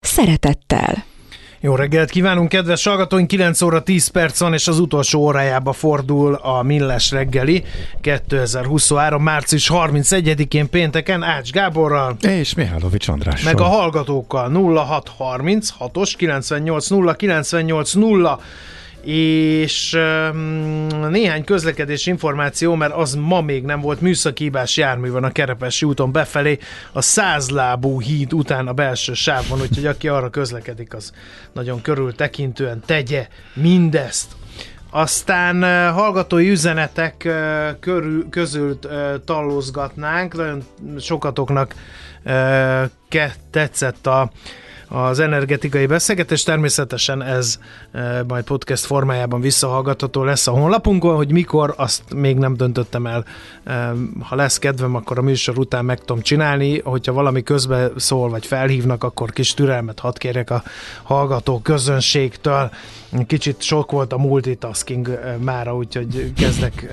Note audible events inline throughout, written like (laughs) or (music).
szeretettel. Jó reggelt kívánunk, kedves hallgatóink! 9 óra 10 perc van, és az utolsó órájába fordul a Millás reggeli 2023. március 31-én pénteken Ács Gáborral és Mihálovics András. Meg a hallgatókkal 0630 6-os 98 0 98 0 és néhány közlekedés információ, mert az ma még nem volt műszakívás jármű van a Kerepesi úton befelé, a százlábú híd után a belső sávban, úgyhogy aki arra közlekedik, az nagyon körültekintően tegye mindezt. Aztán hallgatói üzenetek körül, közül tallózgatnánk, nagyon sokatoknak tetszett a az energetikai beszélgetés. Természetesen ez e, majd podcast formájában visszahallgatható lesz a honlapunkon, hogy mikor, azt még nem döntöttem el. E, ha lesz kedvem, akkor a műsor után meg tudom csinálni, hogyha valami közbe szól, vagy felhívnak, akkor kis türelmet hadd kérjek a hallgató közönségtől. Kicsit sok volt a multitasking e, mára, úgyhogy kezdek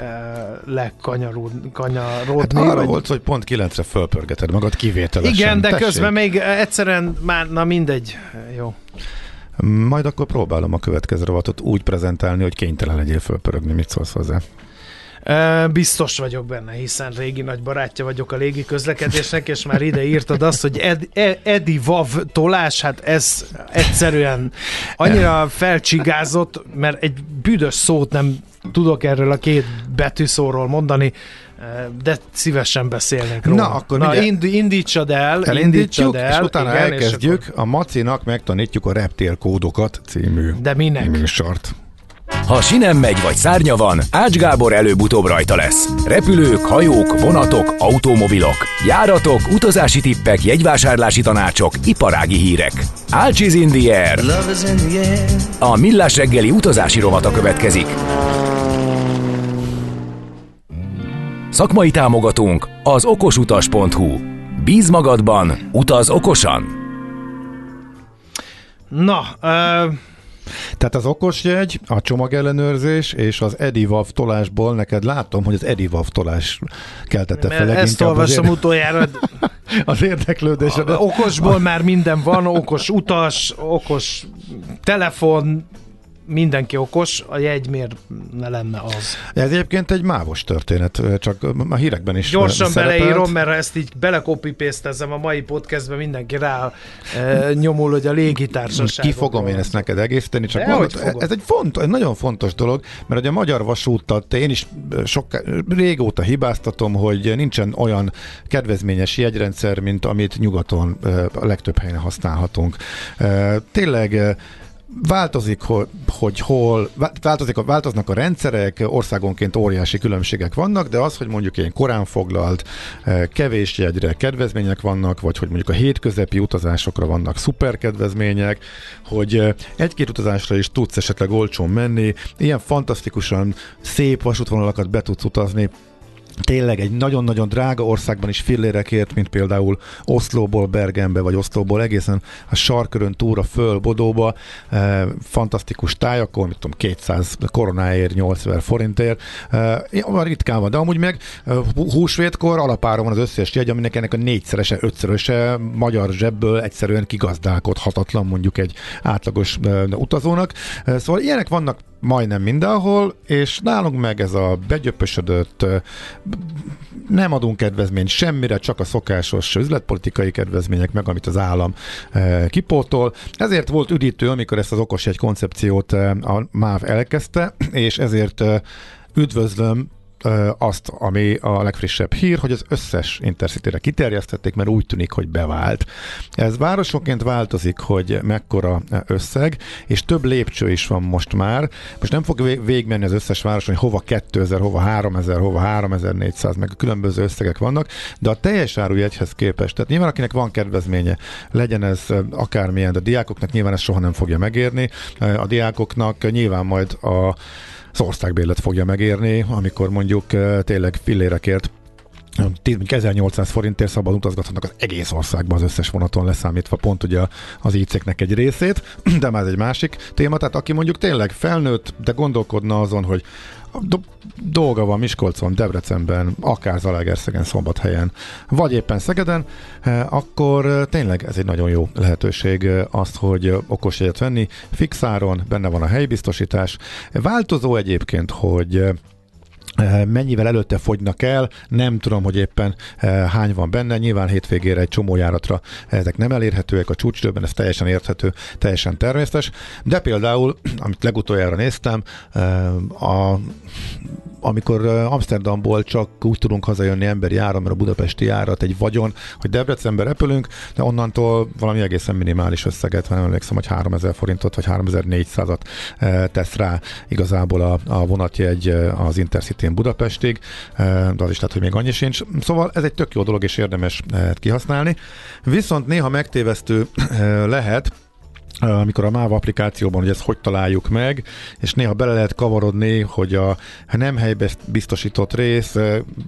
lekanyarodni. Hát arra vagy... volt, hogy pont kilencre fölpörgeted magad kivételesen. Igen, de Tessék. közben még egyszerűen már, na mind mindegy, jó. Majd akkor próbálom a következő rovatot úgy prezentálni, hogy kénytelen legyél fölpörögni. Mit szólsz hozzá? Biztos vagyok benne, hiszen régi nagy barátja vagyok a légi közlekedésnek, és már ide írtad azt, hogy Ed, Ed, Edi Vav tolás, hát ez egyszerűen annyira felcsigázott, mert egy büdös szót nem tudok erről a két betűszóról mondani, de szívesen beszélnénk róla. Na, akkor Na, ind, indítsad el, indítsad el, és utána igen, elkezdjük, és akkor... a Macinak megtanítjuk a reptérkódokat című De minek? műsort. Ha sinem megy vagy szárnya van, Ács Gábor előbb-utóbb rajta lesz. Repülők, hajók, vonatok, automobilok, járatok, utazási tippek, jegyvásárlási tanácsok, iparági hírek. Ács is in the air. A Millás reggeli utazási rovata következik. Szakmai támogatónk az okosutas.hu. Bíz magadban, utaz okosan! Na, uh... Tehát az okosjegy, a csomagellenőrzés és az Edivav tolásból neked látom, hogy az Edivav tolás keltette fel leginkább. Ezt olvasom utoljára. (laughs) az érdeklődés. Okosból már minden van, okos utas, okos telefon, mindenki okos, a jegy miért ne lenne az? Ez egyébként egy mávos történet, csak a hírekben is Gyorsan szerepelt. beleírom, mert ezt így belekopipaste a mai podcastben, mindenki rá e, nyomul, hogy a légitársaság. Ki fogom én ezt neked egészíteni, csak mondod, ez egy, font, egy nagyon fontos dolog, mert hogy a magyar vasúttat én is sok, régóta hibáztatom, hogy nincsen olyan kedvezményes jegyrendszer, mint amit nyugaton a legtöbb helyen használhatunk. Tényleg változik, hogy, hol, változik, változnak a rendszerek, országonként óriási különbségek vannak, de az, hogy mondjuk ilyen korán foglalt, eh, kevés jegyre kedvezmények vannak, vagy hogy mondjuk a hétközepi utazásokra vannak szuper kedvezmények, hogy eh, egy-két utazásra is tudsz esetleg olcsón menni, ilyen fantasztikusan szép vasútvonalakat be tudsz utazni, tényleg egy nagyon-nagyon drága országban is fillérekért, mint például Oszlóból Bergenbe, vagy Oszlóból egészen a sarkörön túra föl Bodóba, e, fantasztikus tájakon, mit tudom, 200 koronáért, 8000 forintért, e, ritkán van, de amúgy meg e, húsvétkor alapáron van az összes jegy, aminek ennek a négyszerese, ötszöröse magyar zsebből egyszerűen kigazdálkodhatatlan mondjuk egy átlagos e, utazónak. E, szóval ilyenek vannak majdnem mindenhol, és nálunk meg ez a begyöpösödött, nem adunk kedvezményt semmire, csak a szokásos üzletpolitikai kedvezmények, meg amit az állam kipótol. Ezért volt üdítő, amikor ezt az okos egy koncepciót a MÁV elkezdte, és ezért üdvözlöm azt, ami a legfrissebb hír, hogy az összes Intercity-re kiterjesztették, mert úgy tűnik, hogy bevált. Ez városonként változik, hogy mekkora összeg, és több lépcső is van most már. Most nem fog végigmenni az összes város, hogy hova 2000, hova 3000, hova 3400, meg a különböző összegek vannak, de a teljes árujegyhez képest, tehát nyilván akinek van kedvezménye, legyen ez akármilyen, de a diákoknak nyilván ez soha nem fogja megérni. A diákoknak nyilván majd a az országbérlet fogja megérni, amikor mondjuk tényleg fillérekért 1800 forintért szabad utazgathatnak az egész országban az összes vonaton leszámítva pont ugye az IC-nek egy részét, (clears throat) de már ez egy másik téma, tehát aki mondjuk tényleg felnőtt, de gondolkodna azon, hogy do- dolga van Miskolcon, Debrecenben, akár Zalaegerszegen, Szombathelyen, vagy éppen Szegeden, eh, akkor eh, tényleg ez egy nagyon jó lehetőség eh, azt, hogy okos jegyet venni. Fixáron benne van a helybiztosítás. Változó egyébként, hogy mennyivel előtte fogynak el, nem tudom, hogy éppen eh, hány van benne, nyilván hétvégére egy csomó járatra ezek nem elérhetőek, a csúcsidőben ez teljesen érthető, teljesen természetes, de például, amit legutoljára néztem, eh, a amikor Amsterdamból csak úgy tudunk hazajönni emberi ára, mert a budapesti árat egy vagyon, hogy Debrecenbe repülünk, de onnantól valami egészen minimális összeget, nem emlékszem, hogy 3000 forintot vagy 3400-at tesz rá igazából a, a vonatjegy az intercity Budapestig, de az is lehet, hogy még annyi sincs. Szóval ez egy tök jó dolog, és érdemes kihasználni. Viszont néha megtévesztő lehet, amikor a MÁV applikációban, hogy ezt hogy találjuk meg, és néha bele lehet kavarodni, hogy a nem helybiztosított rész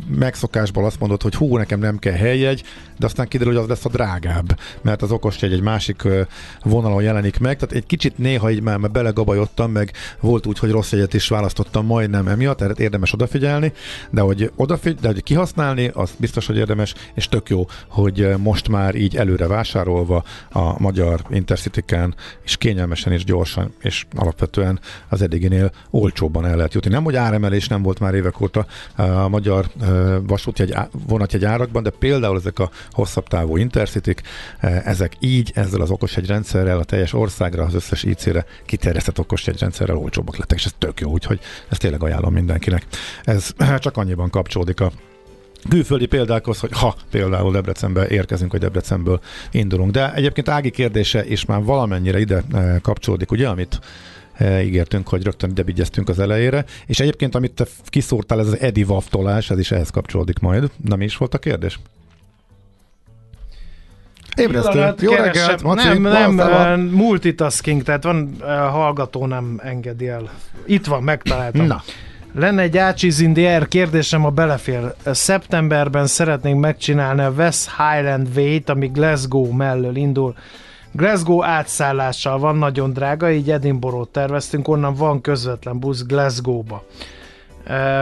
megszokásból azt mondod, hogy hú, nekem nem kell helyjegy, de aztán kiderül, hogy az lesz a drágább, mert az okos egy másik vonalon jelenik meg, tehát egy kicsit néha így már belegabajottam, meg volt úgy, hogy rossz jegyet is választottam majdnem emiatt, tehát érdemes odafigyelni, de hogy, odafigy- de hogy kihasználni, az biztos, hogy érdemes, és tök jó, hogy most már így előre vásárolva a magyar Intercity-ken és kényelmesen és gyorsan, és alapvetően az eddiginél olcsóbban el lehet jutni. Nem, hogy áremelés nem volt már évek óta a magyar vasútjegy, vonatjegy árakban, de például ezek a hosszabb távú intercity ezek így, ezzel az okosjegy rendszerrel, a teljes országra, az összes IC-re kiterjesztett okosjegy rendszerrel olcsóbbak lettek, és ez tök jó, úgyhogy ezt tényleg ajánlom mindenkinek. Ez csak annyiban kapcsolódik a külföldi példákhoz, hogy ha például Debrecenbe érkezünk, vagy Debrecenből indulunk. De egyébként Ági kérdése is már valamennyire ide eh, kapcsolódik, ugye, amit eh, ígértünk, hogy rögtön ide az elejére, és egyébként amit te kiszúrtál, ez az Edi tolás, ez is ehhez kapcsolódik majd. Nem is volt a kérdés? Ébresztő. Jó reggelt, Maci, Nem, nem, uh, multitasking, tehát van uh, hallgató nem engedi el. Itt van, megtaláltam. Na. Lenne egy Ácsiz in the Air kérdésem, a belefér. Szeptemberben szeretnénk megcsinálni a West Highland Way-t, ami Glasgow mellől indul. Glasgow átszállással van nagyon drága, így Edinburgh terveztünk, onnan van közvetlen busz Glasgow-ba.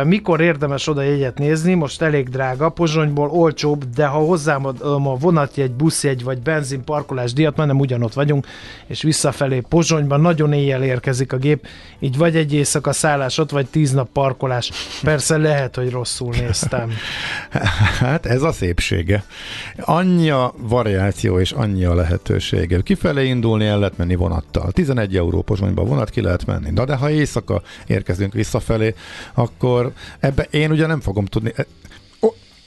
Mikor érdemes oda jegyet nézni? Most elég drága, Pozsonyból olcsóbb, de ha hozzám a vonatjegy, buszjegy vagy benzin parkolás díjat, nem ugyanott vagyunk, és visszafelé Pozsonyban nagyon éjjel érkezik a gép, így vagy egy éjszaka szállás ott, vagy tíz nap parkolás. Persze lehet, hogy rosszul néztem. (laughs) Hát ez a szépsége. Annyi a variáció és annyi a lehetősége. Kifelé indulni el lehet menni vonattal. 11 euró Pozsonyba vonat ki lehet menni. Na de ha éjszaka érkezünk visszafelé, akkor akkor ebbe én ugye nem fogom tudni,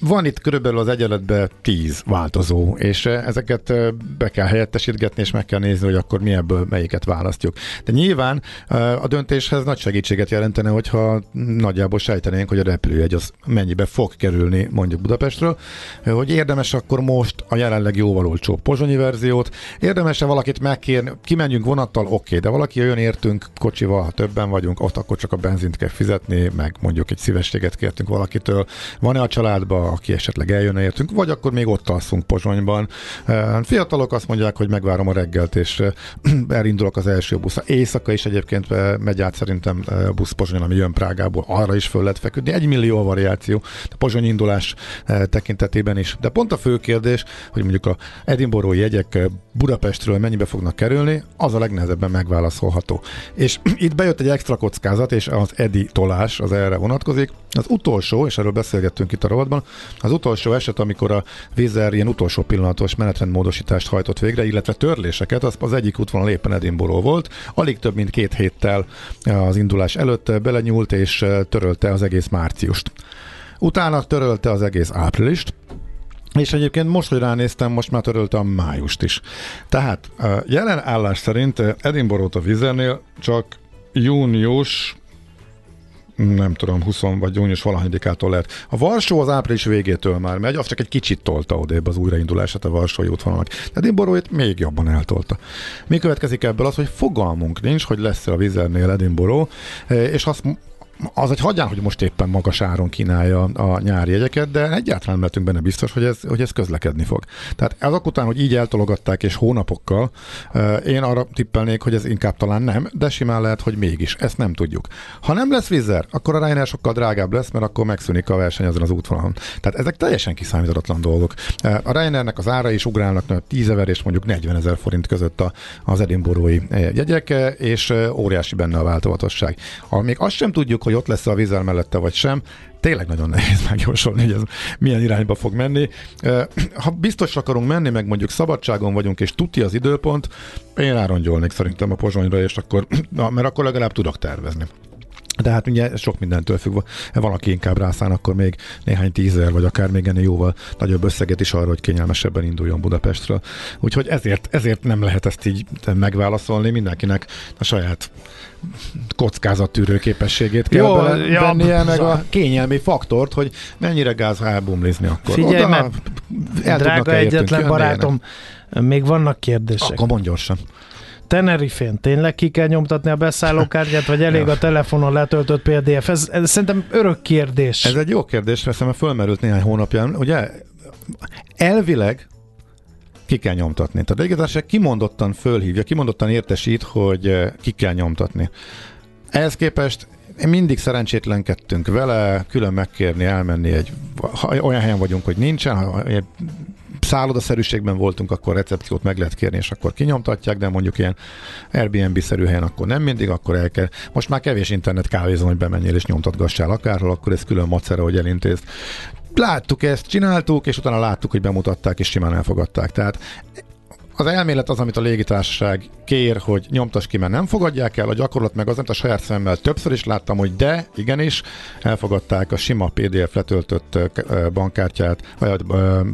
van itt körülbelül az egyenletben tíz változó, és eh, ezeket eh, be kell helyettesítgetni, és meg kell nézni, hogy akkor mi ebből melyiket választjuk. De nyilván eh, a döntéshez nagy segítséget jelentene, hogyha nagyjából sejtenénk, hogy a repülőjegy az mennyibe fog kerülni mondjuk Budapestről, hogy érdemes akkor most a jelenleg jóval olcsó pozsonyi verziót, érdemes-e valakit megkérni, kimenjünk vonattal, oké, okay, de valaki jön értünk kocsival, ha többen vagyunk, ott akkor csak a benzint kell fizetni, meg mondjuk egy szívességet kértünk valakitől. Van-e a családban aki esetleg eljönne értünk, vagy akkor még ott alszunk Pozsonyban. Fiatalok azt mondják, hogy megvárom a reggelt, és (clears throat) elindulok az első busz. Éjszaka is egyébként megy át szerintem busz Pozsonyon, ami jön Prágából, arra is föl lehet feküdni. Egy millió a variáció a Pozsony indulás tekintetében is. De pont a fő kérdés, hogy mondjuk a Edinburgh jegyek Budapestről mennyibe fognak kerülni, az a legnehezebben megválaszolható. És (clears throat) itt bejött egy extra kockázat, és az Edi tolás az erre vonatkozik. Az utolsó, és erről beszélgettünk itt a rovatban, Az utolsó eset, amikor a Vizer ilyen utolsó pillanatos menetrendmódosítást hajtott végre, illetve törléseket, az, az egyik útvonal éppen Edinburgh volt. Alig több mint két héttel az indulás előtt belenyúlt és törölte az egész márciust. Utána törölte az egész áprilist, és egyébként most, hogy ránéztem, most már törölte a májust is. Tehát jelen állás szerint Edinburgh a Vizernél csak június nem tudom, 20 vagy június valahányadikától lehet. A Varsó az április végétől már megy, az csak egy kicsit tolta odébb az újraindulását a Varsói útvonalnak. Edinburgh még jobban eltolta. Mi következik ebből az, hogy fogalmunk nincs, hogy lesz a Vizernél Edinburgh, és azt az egy hagyján, hogy most éppen magas áron kínálja a nyári jegyeket, de egyáltalán lehetünk benne biztos, hogy ez, hogy ez közlekedni fog. Tehát azok után, hogy így eltologatták és hónapokkal, én arra tippelnék, hogy ez inkább talán nem, de simán lehet, hogy mégis. Ezt nem tudjuk. Ha nem lesz Vizer, akkor a Ryanair sokkal drágább lesz, mert akkor megszűnik a verseny azon az útvonalon. Tehát ezek teljesen kiszámíthatatlan dolgok. A Ryanairnek az ára is ugrálnak 10 ezer és mondjuk 40 ezer forint között az edinburghi jegyek, és óriási benne a változatosság. Még azt sem tudjuk, hogy ott lesz a vízzel mellette vagy sem, tényleg nagyon nehéz megjósolni, hogy ez milyen irányba fog menni. Ha biztos akarunk menni, meg mondjuk szabadságon vagyunk, és tuti az időpont, én árongyolnék szerintem a pozsonyra, és akkor, mert akkor legalább tudok tervezni. De hát ugye sok mindentől függ, valaki inkább rászán, akkor még néhány tízer, vagy akár még ennél jóval nagyobb összeget is arra, hogy kényelmesebben induljon Budapestről. Úgyhogy ezért, ezért nem lehet ezt így megválaszolni, mindenkinek a saját kockázattűrő képességét kell Jó, vennie, ja, meg a kényelmi faktort, hogy mennyire gáz elbumlizni akkor. Figyelj, Oda, mert drága egyetlen barátom, még vannak kérdések. Akkor mondj gyorsan. Tenerifén tényleg ki kell nyomtatni a beszállókártyát, vagy elég a telefonon letöltött PDF? Ez, ez szerintem örök kérdés. Ez egy jó kérdés, mert szerintem fölmerült néhány hónapján. Ugye elvileg ki kell nyomtatni. Tehát a légitársaság kimondottan fölhívja, kimondottan értesít, hogy eh, ki kell nyomtatni. Ehhez képest mindig szerencsétlenkedtünk vele, külön megkérni, elmenni egy, ha olyan helyen vagyunk, hogy nincsen, ha szállodaszerűségben voltunk, akkor recepciót meg lehet kérni, és akkor kinyomtatják, de mondjuk ilyen Airbnb-szerű helyen akkor nem mindig, akkor el kell. Most már kevés internet kávézom, hogy bemenjél és nyomtatgassál akárhol, akkor ez külön macera, hogy elintézt. Láttuk ezt, csináltuk, és utána láttuk, hogy bemutatták, és simán elfogadták. Tehát az elmélet az, amit a légitársaság kér, hogy nyomtas ki, mert nem fogadják el, a gyakorlat meg az, amit a saját szemmel többször is láttam, hogy de, igenis, elfogadták a sima PDF letöltött bankkártyát, vagy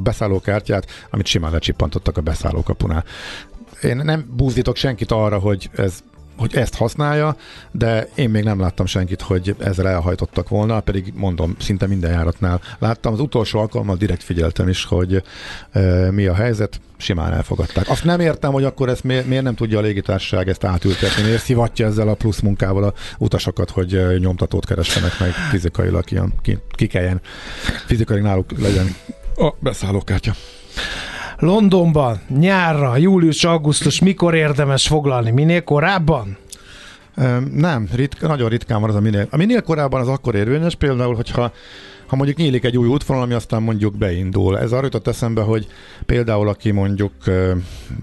beszállókártyát, amit simán lecsippantottak a beszállókapunál. Én nem búzdítok senkit arra, hogy ez hogy ezt használja, de én még nem láttam senkit, hogy ezzel elhajtottak volna, pedig mondom, szinte minden járatnál láttam. Az utolsó alkalommal direkt figyeltem is, hogy e, mi a helyzet, simán elfogadták. Azt nem értem, hogy akkor ezt miért, miért nem tudja a légitársaság ezt átültetni, miért szivatja ezzel a plusz munkával a utasokat, hogy nyomtatót keressenek meg fizikailag, ilyen, ki, ki kelljen, fizikailag náluk legyen a beszállókártya. Londonban nyárra, július-augusztus mikor érdemes foglalni? Minél korábban? Nem, ritka, nagyon ritkán van az a minél. A minél korábban az akkor érvényes, például, hogyha ha mondjuk nyílik egy új útvonal, ami aztán mondjuk beindul. Ez arra jutott eszembe, hogy például aki mondjuk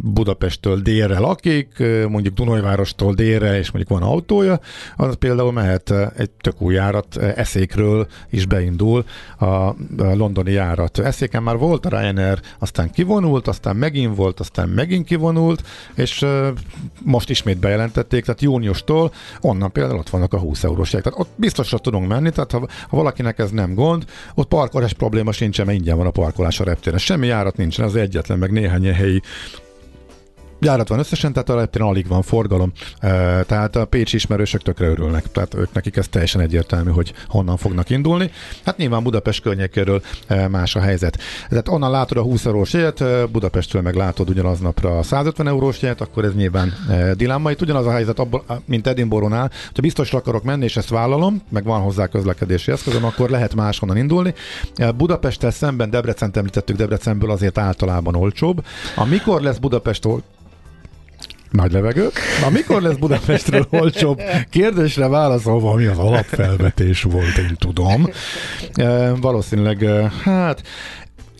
Budapesttől délre lakik, mondjuk Dunajvárostól délre, és mondjuk van autója, az például mehet egy tök új járat, Eszékről is beindul a londoni járat. Eszéken már volt a Ryanair, aztán kivonult, aztán megint volt, aztán megint kivonult, és most ismét bejelentették, tehát júniustól onnan például ott vannak a 20 eurós Tehát ott biztosra tudunk menni, tehát ha, ha valakinek ez nem gond, gond, ott parkolás probléma sincsen, mert ingyen van a parkolás a reptéren. Semmi járat nincsen, az egyetlen, meg néhány helyi járat van összesen, tehát a reptéren alig van forgalom, tehát a Pécs ismerősök tökre örülnek, tehát ők nekik ez teljesen egyértelmű, hogy honnan fognak indulni. Hát nyilván Budapest környékéről más a helyzet. Tehát onnan látod a 20 eurós jegyet, Budapestről meg látod ugyanaznapra a 150 eurós jegyet, akkor ez nyilván dilemma. Itt ugyanaz a helyzet, abból, mint Edinburghnál, ha biztos akarok menni, és ezt vállalom, meg van hozzá közlekedési eszközöm, akkor lehet máshonnan indulni. Budapesttel szemben Debrecen említettük, Debrecenből azért általában olcsóbb. Amikor lesz Budapest nagy levegő. Na, mikor lesz Budapestről olcsóbb? Kérdésre válaszolva, ami az alapfelvetés volt, én tudom. E, valószínűleg, hát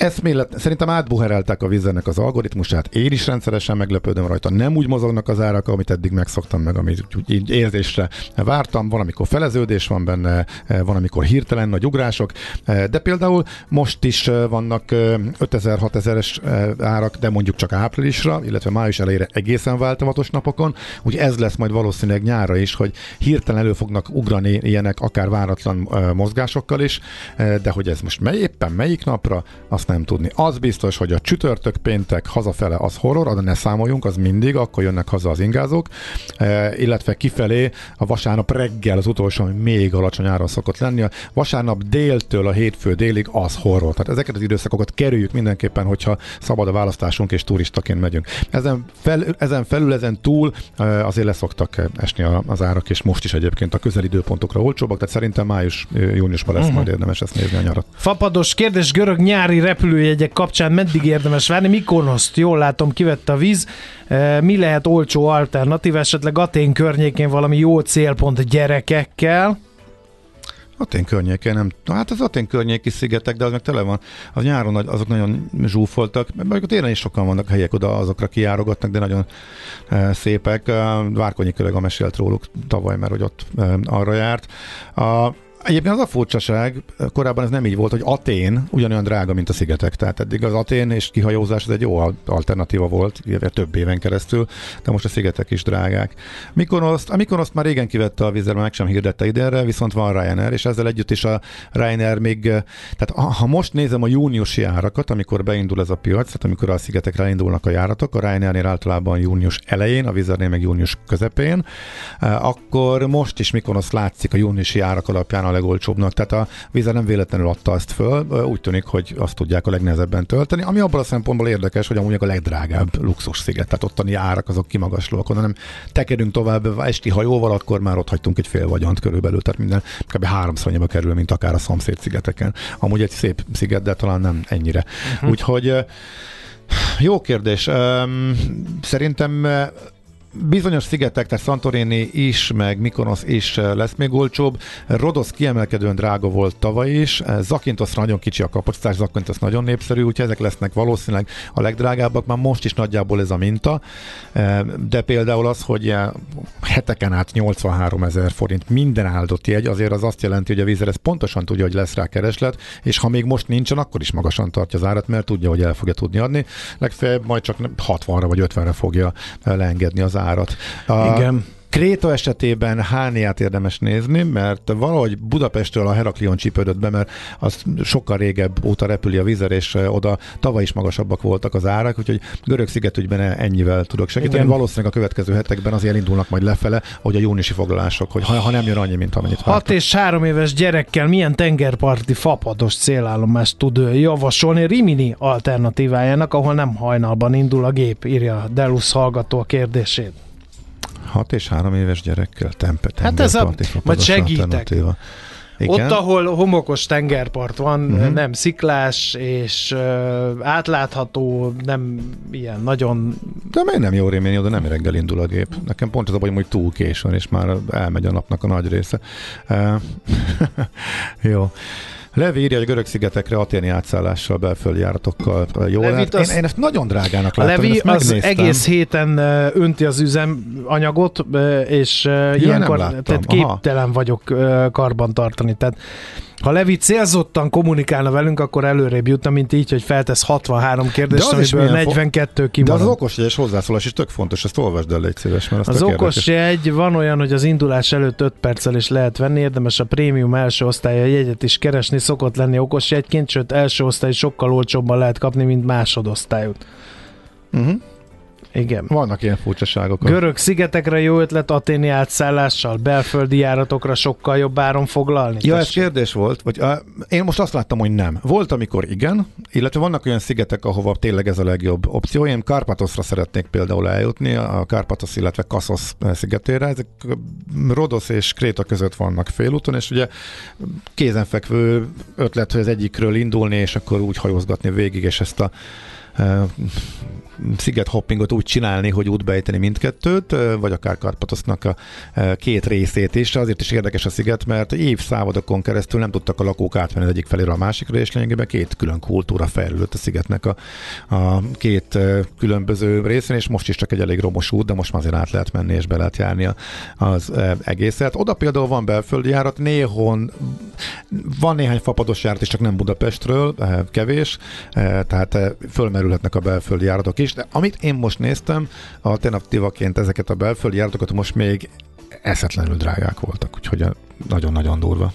eszmélet, szerintem átbuherelták a vízernek az algoritmusát, én is rendszeresen meglepődöm rajta, nem úgy mozognak az árak, amit eddig megszoktam meg, amit így érzésre vártam, van, amikor feleződés van benne, van, amikor hirtelen nagy ugrások, de például most is vannak 5000-6000-es árak, de mondjuk csak áprilisra, illetve május elejére egészen változatos napokon, úgy ez lesz majd valószínűleg nyára is, hogy hirtelen elő fognak ugrani ilyenek akár váratlan mozgásokkal is, de hogy ez most mely, éppen melyik napra, azt nem tudni. Az biztos, hogy a csütörtök, péntek, hazafele az horror, de ne számoljunk, az mindig, akkor jönnek haza az ingázók, e, illetve kifelé a vasárnap reggel az utolsó, ami még alacsony szokott lenni. A vasárnap déltől a hétfő délig az horror. Tehát ezeket az időszakokat kerüljük mindenképpen, hogyha szabad a választásunk és turistaként megyünk. Ezen, fel, ezen felül, ezen túl e, azért leszoktak esni az árak, és most is egyébként a közel időpontokra olcsóbbak, tehát szerintem május-júniusban lesz uh-huh. majd érdemes ezt nézni a nyarat. Fapados kérdés, görög nyári repülőjegyek kapcsán meddig érdemes várni? Mikonoszt jól látom, kivette a víz. E, mi lehet olcsó alternatív, esetleg Atén környékén valami jó célpont gyerekekkel? Atén környékén nem. Hát az Atén környéki szigetek, de az meg tele van. Az nyáron azok nagyon zsúfoltak. Mondjuk télen is sokan vannak helyek, oda azokra kiárogatnak, de nagyon e, szépek. E, Várkonyi a mesélt róluk tavaly, mert hogy ott arra járt. A, Egyébként az a furcsaság, korábban ez nem így volt, hogy Atén ugyanolyan drága, mint a szigetek. Tehát eddig az Atén és kihajózás ez egy jó alternatíva volt, több éven keresztül, de most a szigetek is drágák. Mikonoszt, a Mikonoszt már régen kivette a vízzel, meg sem hirdette idénre, viszont van Ryanair, és ezzel együtt is a Ryanair még, tehát ha most nézem a júniusi árakat, amikor beindul ez a piac, tehát amikor a szigetekre indulnak a járatok, a Ryanairnél általában június elején, a Vizernél meg június közepén, akkor most is Mikonosz látszik a júniusi árak alapján a legolcsóbbnak. Tehát a Visa nem véletlenül adta ezt föl, úgy tűnik, hogy azt tudják a legnehezebben tölteni, ami abban a szempontból érdekes, hogy amúgy a legdrágább luxus sziget, tehát ottani árak azok kimagaslóak, onnan nem tekerünk tovább esti hajóval, akkor már ott hagytunk egy fél vagyont körülbelül, tehát minden kb. háromszor annyiba kerül, mint akár a szomszéd szigeteken. Amúgy egy szép sziget, de talán nem ennyire. Uh-huh. Úgyhogy jó kérdés. Szerintem bizonyos szigetek, tehát Santorini is, meg Mykonos is eh, lesz még olcsóbb. Rodos kiemelkedően drága volt tavaly is, eh, Zakintos nagyon kicsi a kapacitás, Zakintos nagyon népszerű, úgyhogy ezek lesznek valószínűleg a legdrágábbak, már most is nagyjából ez a minta, eh, de például az, hogy heteken át 83 ezer forint minden áldott jegy, azért az azt jelenti, hogy a vízer pontosan tudja, hogy lesz rá kereslet, és ha még most nincsen, akkor is magasan tartja az árat, mert tudja, hogy el fogja tudni adni. Legfeljebb majd csak 60-ra vagy 50-re fogja leengedni az árat. Igen. Kréta esetében Hániát érdemes nézni, mert valahogy Budapestről a Heraklion csípődött be, mert az sokkal régebb óta repüli a vizer, és oda tavaly is magasabbak voltak az árak, úgyhogy görög szigetügyben ennyivel tudok segíteni. Igen. Valószínűleg a következő hetekben azért indulnak majd lefele, hogy a júniusi foglalások, hogy ha, ha nem jön annyi, mint amennyit 6 és 3 éves gyerekkel milyen tengerparti fapados célállomást tud javasolni Rimini alternatívájának, ahol nem hajnalban indul a gép, írja Delus hallgató a kérdését. 6 és 3 éves gyerekkel tempet. Hát ez a, majd segítek. Igen. Ott, ahol homokos tengerpart van, uh-huh. nem sziklás, és uh, átlátható, nem ilyen nagyon... De miért nem jó rémény, oda nem reggel indul a gép. Nekem pont az a baj, hogy túl későn, és már elmegy a napnak a nagy része. (laughs) Jó. Levi írja, hogy görög szigetekre aténi átszállással, belföldi járatokkal jó lehet. Én, én, ezt nagyon drágának látom. Levi az egész héten önti az üzemanyagot, és ja, ilyenkor tehát képtelen Aha. vagyok karban tartani. Tehát ha Levi célzottan kommunikálna velünk, akkor előrébb jutna, mint így, hogy feltesz 63 kérdést, amiből 42 kimarad. De az okos jegyes hozzászólás is tök fontos, ezt olvasd el, légy szíves, mert az, az okos jegy van olyan, hogy az indulás előtt 5 perccel is lehet venni, érdemes a prémium első osztálya jegyet is keresni, szokott lenni okos jegyként, sőt első osztály sokkal olcsóbban lehet kapni, mint másodosztályot. Uh-huh. Igen. Vannak ilyen furcsaságok. Görög szigetekre jó ötlet aténi átszállással, belföldi járatokra sokkal jobb áron foglalni? Ja, ez kérdés volt. Vagy, uh, én most azt láttam, hogy nem. Volt, amikor igen, illetve vannak olyan szigetek, ahova tényleg ez a legjobb opció. Én Karpatosra szeretnék például eljutni, a Karpatos, illetve Kassos szigetére. Ezek Rodos és Kréta között vannak félúton, és ugye kézenfekvő ötlet, hogy az egyikről indulni, és akkor úgy hajózgatni végig, és ezt a sziget hoppingot úgy csinálni, hogy útbejteni mindkettőt, vagy akár Karpatosznak a két részét is. Azért is érdekes a sziget, mert évszázadokon keresztül nem tudtak a lakók átmenni az egyik felére a másikra, és lényegében két külön kultúra fejlődött a szigetnek a, a két különböző részén, és most is csak egy elég romos út, de most már azért át lehet menni és be lehet járni az egészet. Oda például van belföldi járat, néhon van néhány fapados járat, és csak nem Budapestről, kevés, tehát fölmerülhetnek a belföldi járatok is, de amit én most néztem, alternatívaként ezeket a belföldi járatokat most még eszetlenül drágák voltak, úgyhogy nagyon-nagyon durva.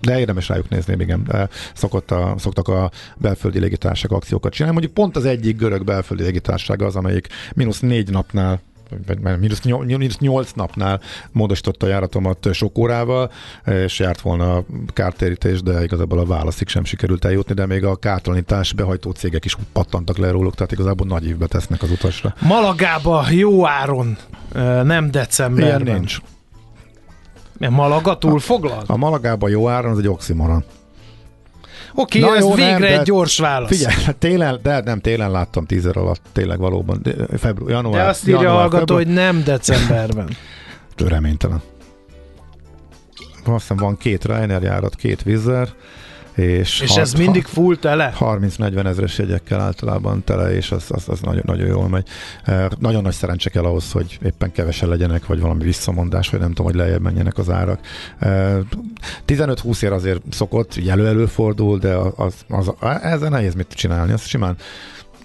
De érdemes rájuk nézni, igen. De szokott a, szoktak a belföldi légitársaság akciókat csinálni. Mondjuk pont az egyik görög belföldi légitársaság az, amelyik mínusz négy napnál vagy mínusz 8 napnál módosította a járatomat sok órával, és járt volna a kártérítés, de igazából a válaszig sem sikerült eljutni, de még a kártalanítás behajtó cégek is pattantak le róluk, tehát igazából nagy évbe tesznek az utasra. Malagába jó áron, nem decemberben. Ilyen nincs. Malaga túl foglal? A Malagában jó áron, az egy oximoron. Oké, okay, ez jó, végre nem, egy gyors válasz. Figyelj, télen, de nem, télen láttam tízer alatt, tényleg valóban. Február, január, de azt írja január, hallgató, február. hogy nem decemberben. Reménytelen. Azt hiszem van két Ryanair járat, két Vizer, és, és hat, ez mindig full tele? 30-40 ezres jegyekkel általában tele, és az, az, az nagyon, nagyon jól megy. Nagyon nagy szerencse kell ahhoz, hogy éppen kevesen legyenek, vagy valami visszamondás, vagy nem tudom, hogy lejjebb menjenek az árak. 15-20 ér azért szokott, jelő előfordul, de az, az, az, ezzel nehéz mit csinálni. Azt simán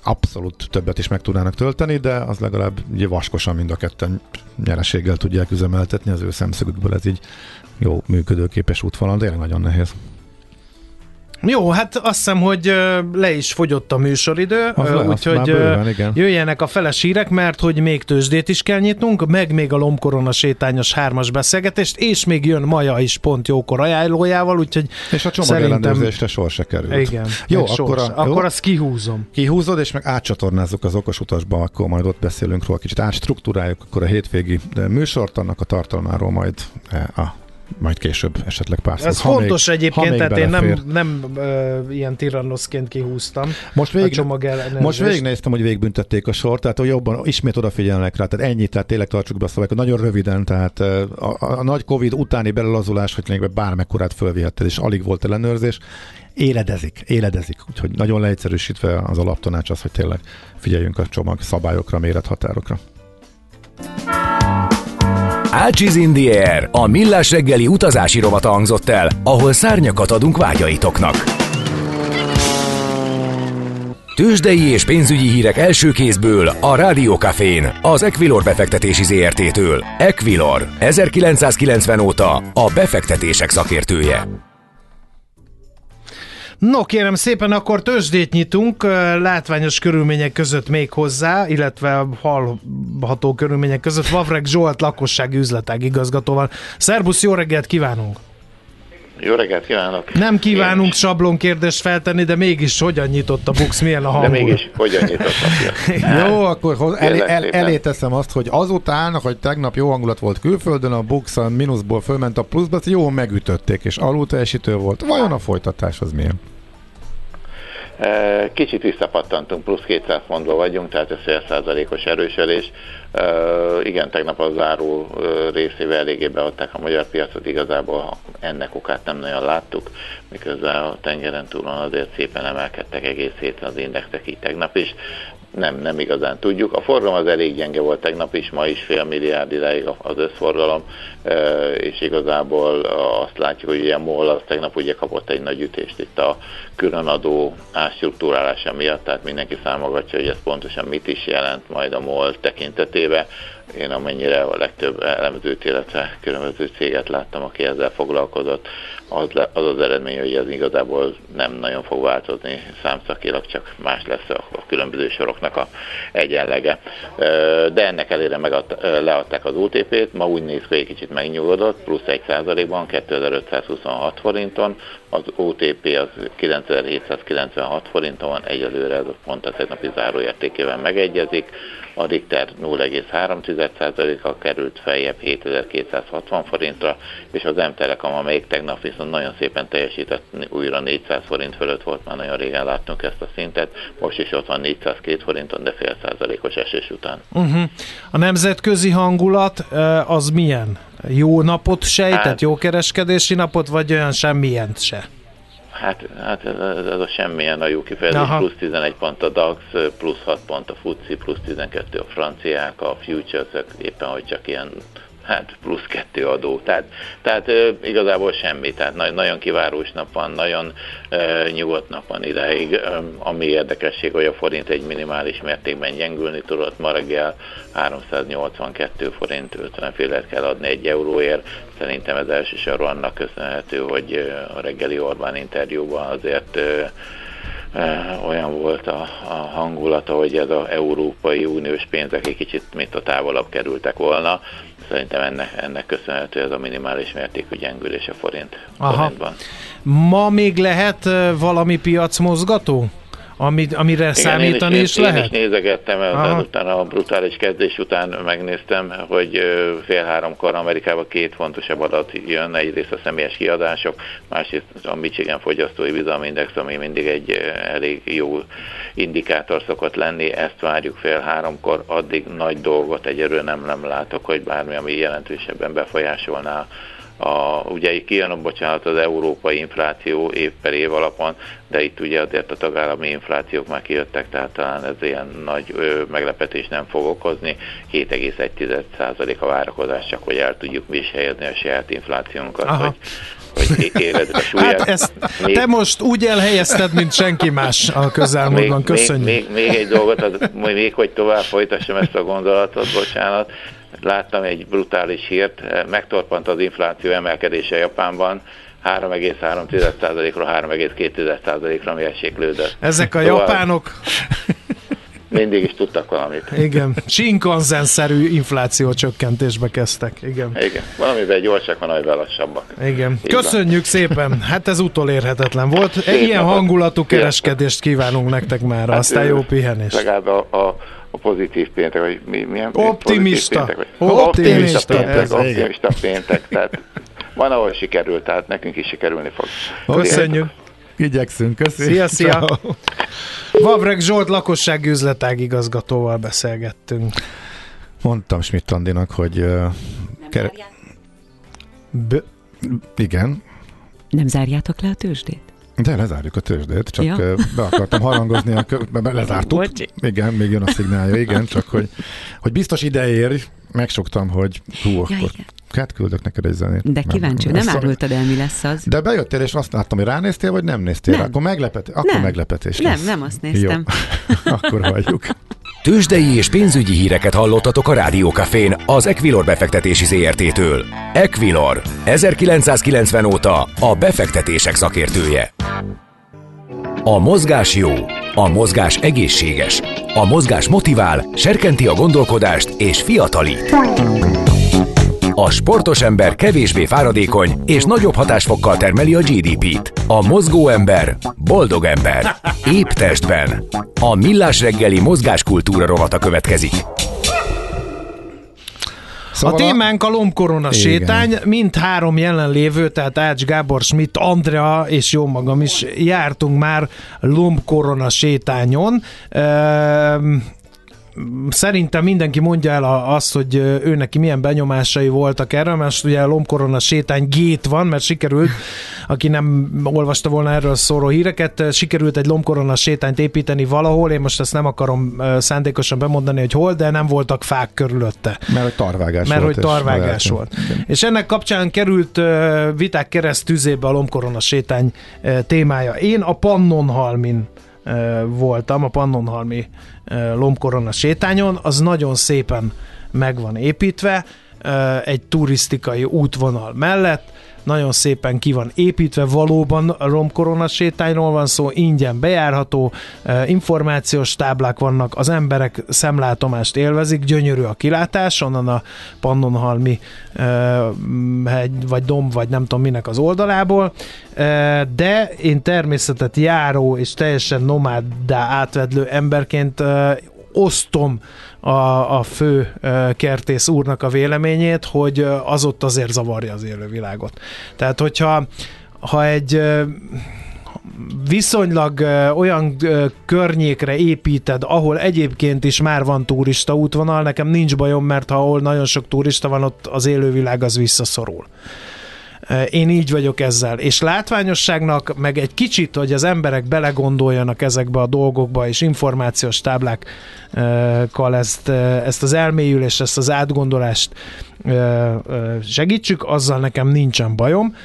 abszolút többet is meg tudnának tölteni, de az legalább ugye vaskosan mind a ketten nyereséggel tudják üzemeltetni, az ő szemszögükből ez így jó működőképes útvonal, de nagyon nehéz. Jó, hát azt hiszem, hogy le is fogyott a műsoridő, úgyhogy jöjjenek a feles hírek, mert hogy még tőzsdét is kell nyitnunk, meg még a lomkorona sétányos hármas beszélgetést, és még jön Maja is pont jókor ajánlójával, úgyhogy És a csomag szerintem... ellenőrzésre sor se került. Igen. Jó, akkor, a, akkor jó? azt kihúzom. Kihúzod, és meg átcsatornázzuk az okos utasba, akkor majd ott beszélünk róla kicsit. Átstruktúráljuk akkor a hétvégi műsort, annak a tartalmáról majd e, a majd később esetleg pár Ez ha fontos még, egyébként, tehát én nem, nem uh, ilyen tirannoszként kihúztam most végig, Most végignéztem, hogy végigbüntették a sort, tehát hogy jobban ismét odafigyelnek rá, tehát ennyit, tehát tényleg tartsuk be a szavakat, nagyon röviden, tehát a, a, a nagy Covid utáni belelazulás, hogy lényegben bármekkorát fölvihetted, és alig volt ellenőrzés, éledezik, éledezik, úgyhogy nagyon leegyszerűsítve az alaptanács az, hogy tényleg figyeljünk a csomag szabályokra, mérethatárokra. Ácsiz in a millás reggeli utazási rovata hangzott el, ahol szárnyakat adunk vágyaitoknak. Tőzsdei és pénzügyi hírek első kézből a Rádiókafén, az Equilor befektetési ZRT-től. Equilor, 1990 óta a befektetések szakértője. No kérem szépen, akkor tőzsdét nyitunk, látványos körülmények között még hozzá, illetve hallható körülmények között Vavreg Zsolt lakossági üzletág igazgatóval. Szerbusz, jó reggelt kívánunk! Jó reggelt kívánok! Nem kívánunk Én... sablon kérdést feltenni, de mégis hogyan nyitott a Bux, milyen a hangulat? De mégis hogyan nyitott a (laughs) Jó, akkor el, el, elé teszem azt, hogy azután, hogy tegnap jó hangulat volt külföldön, a Bux a mínuszból fölment a pluszba, jó megütötték, és alulteljesítő volt. Vajon a folytatás az milyen? Kicsit visszapattantunk, plusz 200 pontban vagyunk, tehát ez fél százalékos erősödés. Igen, tegnap a záró részével eléggé beadták a magyar piacot, igazából ennek okát nem nagyon láttuk, miközben a tengeren túlon azért szépen emelkedtek egész héten az indexek így tegnap is nem, nem igazán tudjuk. A forgalom az elég gyenge volt tegnap is, ma is fél milliárd ideig az összforgalom, és igazából azt látjuk, hogy ilyen MOL az tegnap ugye kapott egy nagy ütést itt a különadó ástruktúrálása miatt, tehát mindenki számogatja, hogy ez pontosan mit is jelent majd a MOL tekintetében én amennyire a legtöbb elemzőt, illetve különböző céget láttam, aki ezzel foglalkozott, az, le, az az eredmény, hogy ez igazából nem nagyon fog változni számszakilag, csak más lesz a, a különböző soroknak a egyenlege. De ennek elére megad, leadták az UTP-t, ma úgy néz ki, hogy kicsit megnyugodott, plusz 1 százalékban, 2526 forinton, az OTP az 9796 forinton van, egyelőre ez a pont a tegnapi záróértékével megegyezik, a Richter 0,3%-kal került feljebb 7260 forintra, és az M-Telekom, amelyik tegnap viszont nagyon szépen teljesített, újra 400 forint fölött volt, már nagyon régen láttunk ezt a szintet, most is ott van 402 forinton, de fél százalékos esés után. Uh-huh. A nemzetközi hangulat az milyen? Jó napot sejtett, hát, jó kereskedési napot, vagy olyan semmilyen se? Hát, hát ez, ez a semmilyen a jó kifejezés, Aha. plusz 11 pont a DAX, plusz 6 pont a FUCI, plusz 12 a franciák, a futures éppen, hogy csak ilyen hát plusz kettő adó. Tehát, tehát igazából semmi, tehát nagyon, nagyon kivárós nap van, nagyon e, nyugodt nap van ideig. E, ami érdekesség, hogy a forint egy minimális mértékben gyengülni tudott, ma reggel 382 forint 50 félet kell adni egy euróért. Szerintem ez elsősorban annak köszönhető, hogy a reggeli Orbán interjúban azért e, olyan volt a, a hangulata, hogy ez az Európai Uniós pénzek egy kicsit, mint a távolabb kerültek volna. Szerintem ennek, ennek köszönhető ez a minimális mértékű gyengülés a forint, Aha. forintban. Ma még lehet valami piacmozgató? Amit, amire Igen, számítani én is, is lehet? Én is nézegettem, utána a brutális kezdés után megnéztem, hogy fél háromkor Amerikában két fontosabb adat jön, egyrészt a személyes kiadások, másrészt a Michigan fogyasztói bizalmindex, ami mindig egy elég jó indikátor szokott lenni, ezt várjuk fél háromkor, addig nagy dolgot egyelőre nem, nem látok, hogy bármi, ami jelentősebben befolyásolná a, ugye kijön a bocsánat az európai infláció év per év alapon, de itt ugye azért a tagállami inflációk már kijöttek, tehát talán ez ilyen nagy ö, meglepetés nem fog okozni. 7,1% a várakozás, csak hogy el tudjuk mi is helyezni a saját inflációnkat, Aha. hogy hogy életbe súlyát. Hát ezt még, te most úgy elhelyezted, mint senki más a közelmúltban. Köszönjük. Még, még, még egy dolgot, az, még hogy tovább folytassam ezt a gondolatot, bocsánat láttam egy brutális hírt, megtorpant az infláció emelkedése Japánban, 3,3%-ról 3,2%-ra mérséklődött. Ezek a szóval japánok mindig is tudtak valamit. Igen, Shinkansen-szerű infláció csökkentésbe kezdtek. Igen. Igen, valamivel gyorsak, valamivel lassabbak. Igen. Így Köszönjük van. szépen, hát ez utolérhetetlen volt. Szép Ilyen napot. hangulatú kereskedést kívánunk nektek már, hát aztán jó pihenést. Legalább a, a a pozitív péntek, vagy mi, milyen optimista. Péntek, vagy optimista, optimista péntek, optimista péntek, tehát van, ahol sikerült, tehát nekünk is sikerülni fog. Köszönjük. Igyekszünk, köszönjük. Szia, szia. Vavreg Zsolt lakossági üzletág igazgatóval beszélgettünk. Mondtam Schmidt Andinak, hogy uh, kere... B- igen. Nem zárjátok le a tőzsdét? De lezárjuk a tőzsdét, csak ja. be akartam harangozni, a kö... lezártuk. Bocsi. Igen, még jön a szignálja, igen, csak hogy, hogy biztos ide ér, megsoktam, hogy hú, ja, akkor igen. Hát küldök neked egy zenét. De kíváncsi, nem, nem árultad el, mi lesz az. De bejöttél, és azt láttam, hogy ránéztél, vagy nem néztél? Nem. Akkor, meglepet, akkor nem. meglepetés lesz. Nem, nem azt néztem. Jó. (laughs) akkor hagyjuk. Tőzsdei és pénzügyi híreket hallottatok a Rádiókafén az Equilor befektetési ZRT-től. Equilor, 1990 óta a befektetések szakértője. A mozgás jó, a mozgás egészséges, a mozgás motivál, serkenti a gondolkodást és fiatalít. A sportos ember kevésbé fáradékony és nagyobb hatásfokkal termeli a GDP-t. A mozgó ember boldog ember. Épp testben. A millás reggeli mozgáskultúra rovata következik. Szóval a témánk a lombkorona igen. sétány, mind három jelenlévő, tehát Ács Gábor, Schmidt, Andrea és jó magam is jártunk már lombkorona sétányon. Ehm, szerintem mindenki mondja el azt, hogy ő neki milyen benyomásai voltak erről, mert ugye a lombkorona sétány gét van, mert sikerült, aki nem olvasta volna erről szóró híreket, sikerült egy lombkorona sétányt építeni valahol, én most ezt nem akarom szándékosan bemondani, hogy hol, de nem voltak fák körülötte. Mert hogy tarvágás mert, volt. hogy tarvágás volt. Igen. És ennek kapcsán került viták kereszt tüzébe a lombkorona sétány témája. Én a Pannonhalmin voltam, a Pannonhalmi lombkorona sétányon, az nagyon szépen meg van építve, egy turisztikai útvonal mellett, nagyon szépen ki van építve, valóban romkorona sétányról van szó, ingyen bejárható, információs táblák vannak, az emberek szemlátomást élvezik, gyönyörű a kilátás, onnan a Pannonhalmi hegy, vagy domb, vagy nem tudom minek az oldalából, de én természetet járó és teljesen nomáddá átvedlő emberként osztom a, a fő kertész úrnak a véleményét, hogy az ott azért zavarja az élővilágot. Tehát, hogyha ha egy viszonylag olyan környékre építed, ahol egyébként is már van turista útvonal, nekem nincs bajom, mert ha ahol nagyon sok turista van, ott az élővilág az visszaszorul. Én így vagyok ezzel. És látványosságnak, meg egy kicsit, hogy az emberek belegondoljanak ezekbe a dolgokba, és információs táblákkal ezt, ezt az elmélyülést, ezt az átgondolást segítsük, azzal nekem nincsen bajom.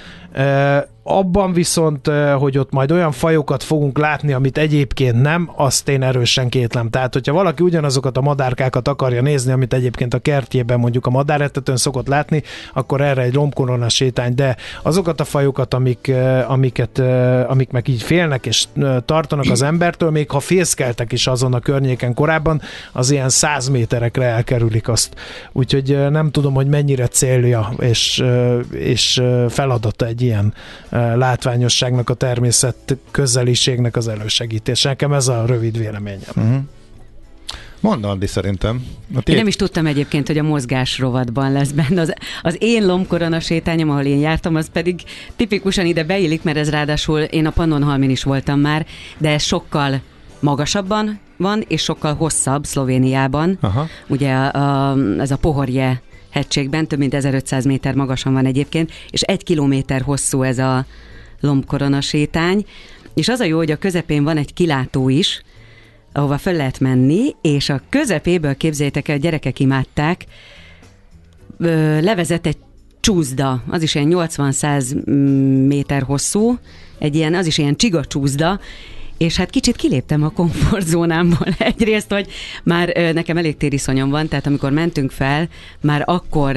Abban viszont, hogy ott majd olyan fajokat fogunk látni, amit egyébként nem, azt én erősen kétlem. Tehát, hogyha valaki ugyanazokat a madárkákat akarja nézni, amit egyébként a kertjében mondjuk a madáretetőn szokott látni, akkor erre egy lombkorona sétány, de azokat a fajokat, amik, amiket, amik meg így félnek és tartanak az embertől, még ha fészkeltek is azon a környéken korábban, az ilyen száz méterekre elkerülik azt. Úgyhogy nem tudom, hogy mennyire célja és, és feladata egy ilyen látványosságnak, a természet közeliségnek az elősegítése. Nekem ez a rövid véleményem. Uh-huh. Mondd, Andi, szerintem. A Én nem is tudtam egyébként, hogy a mozgás rovatban lesz benne. Az, az én lombkorona sétányom, ahol én jártam, az pedig tipikusan ide beillik, mert ez ráadásul én a Pannonhalmin is voltam már, de ez sokkal magasabban van, és sokkal hosszabb Szlovéniában. Aha. Ugye a, a, ez a Pohorje hegységben, több mint 1500 méter magasan van egyébként, és egy kilométer hosszú ez a lombkorona sétány, és az a jó, hogy a közepén van egy kilátó is, ahova fel lehet menni, és a közepéből képzeljétek el, gyerekek imádták, levezet egy csúszda, az is ilyen 80-100 méter hosszú, egy ilyen, az is ilyen csiga csúszda, és hát kicsit kiléptem a komfortzónámból (laughs) egyrészt, hogy már nekem elég tériszonyom van, tehát amikor mentünk fel, már akkor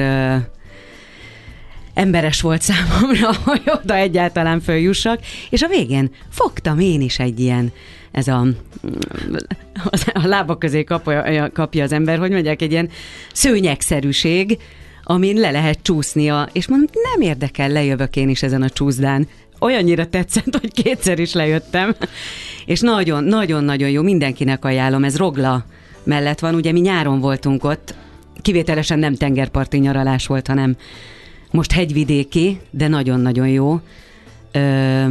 emberes volt (laughs) számomra, hogy oda egyáltalán följussak, és a végén fogtam én is egy ilyen, ez a, a lábak közé kapja, kapja az ember, hogy mondják, egy ilyen szőnyegszerűség, amin le lehet csúsznia, és mondom, nem érdekel, lejövök én is ezen a csúszdán. Olyannyira tetszett, hogy kétszer is lejöttem. És nagyon-nagyon-nagyon jó, mindenkinek ajánlom, ez Rogla mellett van, ugye mi nyáron voltunk ott, kivételesen nem tengerparti nyaralás volt, hanem most hegyvidéki, de nagyon-nagyon jó. Ö,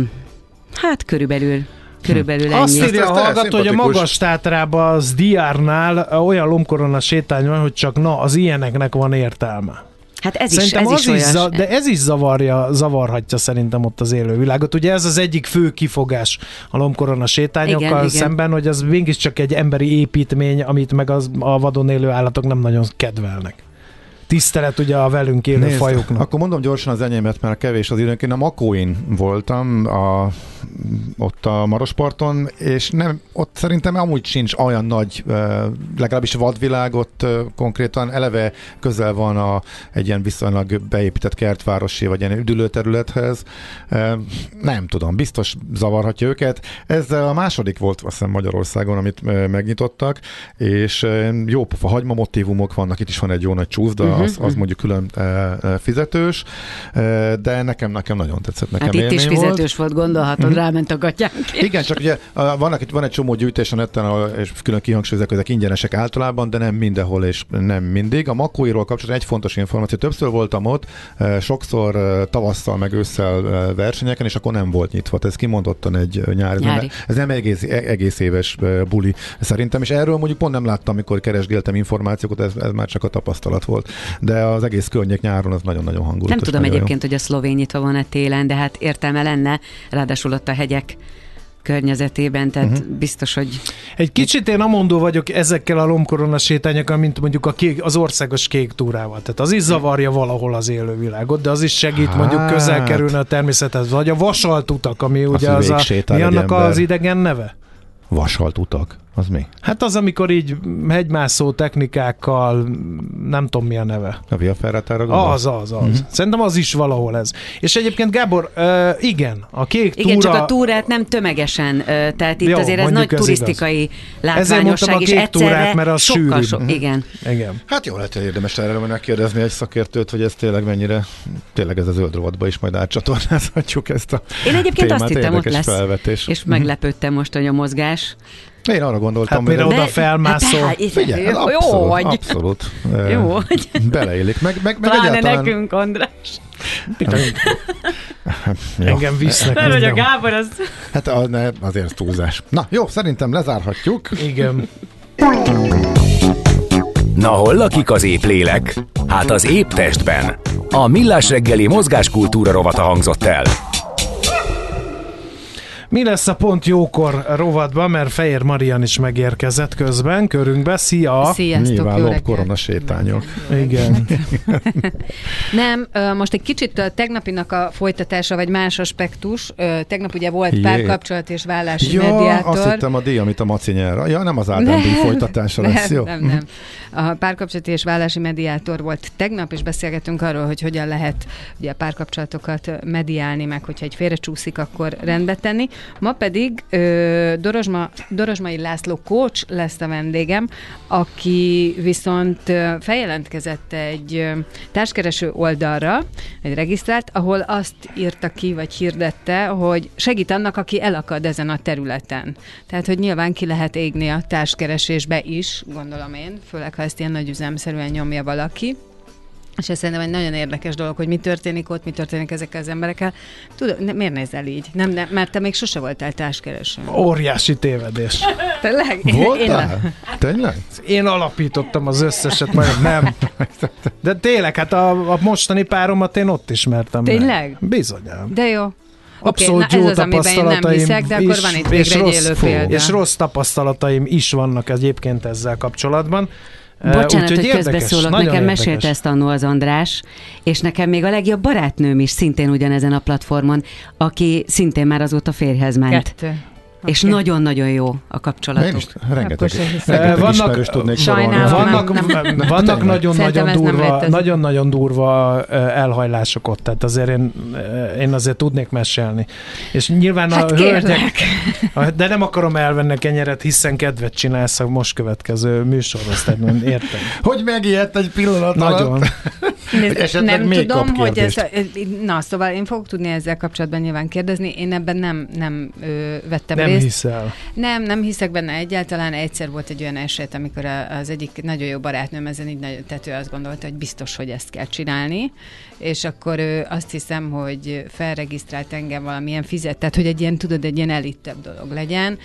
hát körülbelül Körülbelül ennyi. Azt írja a hallgató, hogy a magas tátrában az diárnál olyan lomkorona sétány van, hogy csak na, az ilyeneknek van értelme. Hát ez szerintem is, ez is, is za- De ez is zavarja, zavarhatja szerintem ott az élővilágot. Ugye ez az egyik fő kifogás a lomkorona sétányokkal igen, szemben, igen. hogy az mégiscsak egy emberi építmény, amit meg az, a vadon élő állatok nem nagyon kedvelnek tisztelet ugye a velünk élő Nézd, fajoknak. Akkor mondom gyorsan az enyémet, mert kevés az időnk. Én a Makóin voltam a, ott a Marosparton, és nem, ott szerintem amúgy sincs olyan nagy, legalábbis vadvilág, ott konkrétan eleve közel van a, egy ilyen viszonylag beépített kertvárosi, vagy ilyen üdülőterülethez. Nem tudom, biztos zavarhatja őket. Ez a második volt azt hiszem Magyarországon, amit megnyitottak, és jó pofa hagyma motivumok vannak, itt is van egy jó nagy csúszda, uh-huh az, az mondjuk külön fizetős, de nekem, nekem nagyon tetszett. Nekem hát itt is fizetős volt, volt gondolhatod, uh-huh. ráment a gatyánk. Igen, csak ugye vannak, itt van egy csomó gyűjtés a neten, és külön kihangsúlyozok, ezek ingyenesek általában, de nem mindenhol és nem mindig. A Makóiról kapcsolatban egy fontos információ. Többször voltam ott, sokszor tavasszal meg ősszel versenyeken, és akkor nem volt nyitva. Ez kimondottan egy nyári. nyári. Ez nem egész, e, egész éves buli szerintem, és erről mondjuk pont nem láttam, amikor keresgéltem információkat, ez, ez már csak a tapasztalat volt de az egész környék nyáron az nagyon-nagyon hangulatos. Nem tudom egyébként, jó. hogy a szlovén nyitva van-e télen, de hát értelme lenne, ráadásul ott a hegyek környezetében, tehát uh-huh. biztos, hogy... Egy kicsit én amondó vagyok ezekkel a lomkorona sétányokkal, mint mondjuk a kék, az országos kék túrával. Tehát az is zavarja valahol az élővilágot, de az is segít hát. mondjuk közel kerülni a természethez. Vagy a vasalt utak, ami ugye az, az a... Mi annak ember. az idegen neve? Vasalt utak? Az mi? Hát az, amikor így hegymászó technikákkal, nem tudom mi a neve. A Via Ferratára Az, az, az. Mm-hmm. Szerintem az is valahol ez. És egyébként Gábor, uh, igen, a kék igen, túra... csak a túrát nem tömegesen, uh, tehát itt Jó, azért ez nagy ez turisztikai igaz. látványosság, és egyszerre túrát, mert az sokkal sok, mm-hmm. igen. igen. Hát jó, lehet, hogy érdemes erre megkérdezni egy szakértőt, hogy ez tényleg mennyire, tényleg ez a zöld rovatba is majd átcsatornázhatjuk ezt a Én egyébként témát, azt hittem, ott lesz, felvetés. és meglepődtem most, hogy a mozgás Én arra gondoltam, hát mire oda felmászol. Hát, Figyelj, hát abszolút, jó vagy. Abszolút. Jó vagy. Beleillik. Meg, meg, meg Pláne egyáltalán... nekünk, András. Engem visznek. Nem, hogy a Gábor az... Hát a, ne, azért túlzás. Na jó, szerintem lezárhatjuk. Igen. Na hol lakik az épp lélek? Hát az épp testben. A Millás reggeli mozgáskultúra rovata hangzott el. Mi lesz a pont jókor rovatban, mert Fehér Marian is megérkezett közben, körünkbe. Szia! Sziasztok, Nyilván lob korona sétányok. Igen. (laughs) Nem, most egy kicsit a tegnapinak a folytatása, vagy más aspektus. Tegnap ugye volt párkapcsolat és vállási ja, mediátor. azt hittem a díj, amit a Maci nyer. Ja, nem az Ádám díj folytatása lesz, nem, jó? Nem, nem. A párkapcsolati és vállási mediátor volt tegnap, és beszélgetünk arról, hogy hogyan lehet ugye a párkapcsolatokat mediálni, meg hogyha egy félrecsúszik, akkor rendbe tenni. Ma pedig ö, Dorozsma, Dorozsmai László coach lesz a vendégem, aki viszont ö, feljelentkezett egy társkereső oldalra, egy regisztrált, ahol azt írta ki, vagy hirdette, hogy segít annak, aki elakad ezen a területen. Tehát, hogy nyilván ki lehet égni a társkeresésbe is, gondolom én, főleg ha ezt ilyen nagy üzemszerűen nyomja valaki. És ez szerintem egy nagyon érdekes dolog, hogy mi történik ott, mi történik ezekkel az emberekkel. Tudod, ne, miért nézel így? Nem, nem, mert te még sose voltál társkereső. Óriási tévedés. Tényleg? Voltál? Én, Tényleg? Én alapítottam az összeset, majd nem. De tényleg, hát a, a mostani páromat én ott ismertem Tényleg? Meg. Bizonyám. De jó. Abszolút okay, na, jó ez tapasztalataim az, nem hiszek, de akkor van itt és rossz, egy élő És rossz tapasztalataim is vannak egyébként ezzel kapcsolatban. Bocsánat, Úgy, hogy, hogy közbeszólok, nekem érdekes. mesélte ezt annó az András, és nekem még a legjobb barátnőm is szintén ugyanezen a platformon, aki szintén már azóta férjhez ment. Kettő. És nagyon-nagyon jó a kapcsolatok. Én is rengeteg, rengeteg vannak, ismerős tudnék sajnálom, vannak, nem, nem, vannak nagyon-nagyon durva, nagyon-nagyon durva elhajlások ott, tehát azért én, én azért tudnék mesélni. És nyilván hát a hölgyek, de nem akarom elvenni a kenyeret, hiszen kedvet csinálsz a most következő műsorhoz, tehát értem. Hogy megijedt egy pillanat Nagyon. Alatt? Nem még tudom, hogy ez, na szóval én fogok tudni ezzel kapcsolatban nyilván kérdezni, én ebben nem, nem ö, vettem nem részt. hiszel. Nem, nem hiszek benne egyáltalán. Egyszer volt egy olyan eset, amikor az egyik nagyon jó barátnőm ezen így nagyon, tehát ő azt gondolta, hogy biztos, hogy ezt kell csinálni, és akkor ő azt hiszem, hogy felregisztrált engem valamilyen fizet, tehát hogy egy ilyen, tudod, egy ilyen elittebb dolog legyen,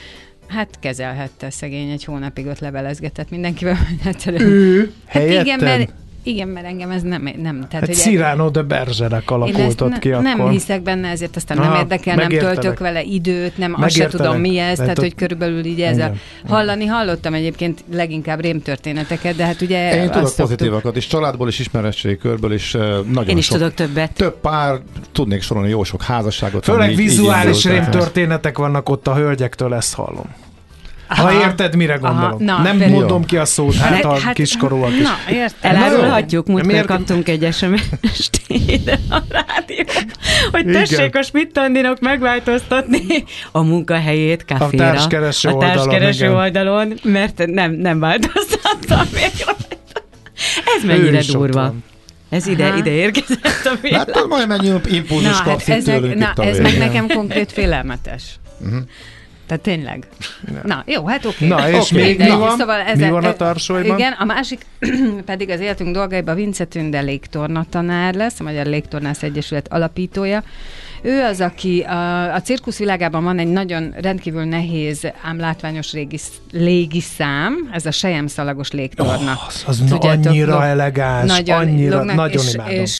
Hát kezelhette szegény, egy hónapig ott levelezgetett mindenkivel. (laughs) Ő hát igen, mert igen, mert engem ez nem... nem tehát, hát Cyrano de Bergerac alakult ott ki akkor. Nem hiszek benne, ezért aztán Aha, nem érdekel, nem töltök vele időt, nem azt se tudom mi ez, tehát, hogy körülbelül így ez a... Hallani hallottam egyébként leginkább rémtörténeteket, de hát ugye... Én tudok pozitívakat is, családból is, ismeretségi körből is nagyon Én is sok, tudok többet. Több pár, tudnék sorolni jó sok házasságot. Főleg vizuális rémtörténetek vannak ott a hölgyektől, ezt hallom. Aha. Ha érted, mire gondolok. Aha, na, nem mondom ki a szót, hát a hát, kiskorúak is. Na, értem. Elárulhatjuk, múltkor kaptunk egy SMS-t ide a rádió, hogy tessék a Schmidt megváltoztatni a munkahelyét kaféra. A társkereső oldalon. A társkereső oldalon, mert nem, nem változtattam még Ez mennyire durva. Ez ide, Aha. ide érkezett a. Hát majd mennyi impulzus na, kapsz hát ezek, na, ez meg nekem konkrét félelmetes. Uh-huh. Tehát tényleg. Ja. Na, jó, hát oké. Na, és okay, még mi van? Szóval ez mi van a tarsolyban? Igen, a másik (clears throat) pedig az életünk dolgaiban Vince Tünde légtornatanár lesz, a Magyar Légtornász Egyesület alapítója. Ő az, aki a, a cirkusz világában van egy nagyon rendkívül nehéz, ám látványos régi, légiszám, ez a sejemszalagos légtorna. Oh, az, az Tudjátok, annyira log, elegáns, nagyon, annyira, lognak, nagyon és, imádom. És